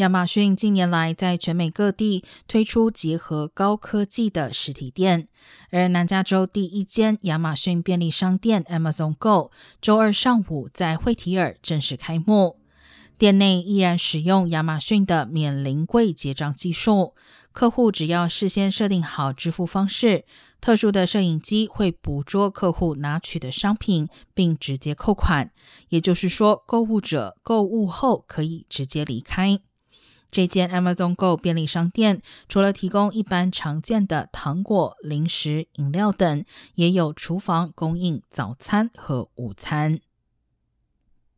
亚马逊近年来在全美各地推出结合高科技的实体店，而南加州第一间亚马逊便利商店 Amazon Go 周二上午在惠提尔正式开幕。店内依然使用亚马逊的免临柜结账技术，客户只要事先设定好支付方式，特殊的摄影机会捕捉客户拿取的商品，并直接扣款。也就是说，购物者购物后可以直接离开。这间 Amazon Go 便利商店除了提供一般常见的糖果、零食、饮料等，也有厨房供应早餐和午餐。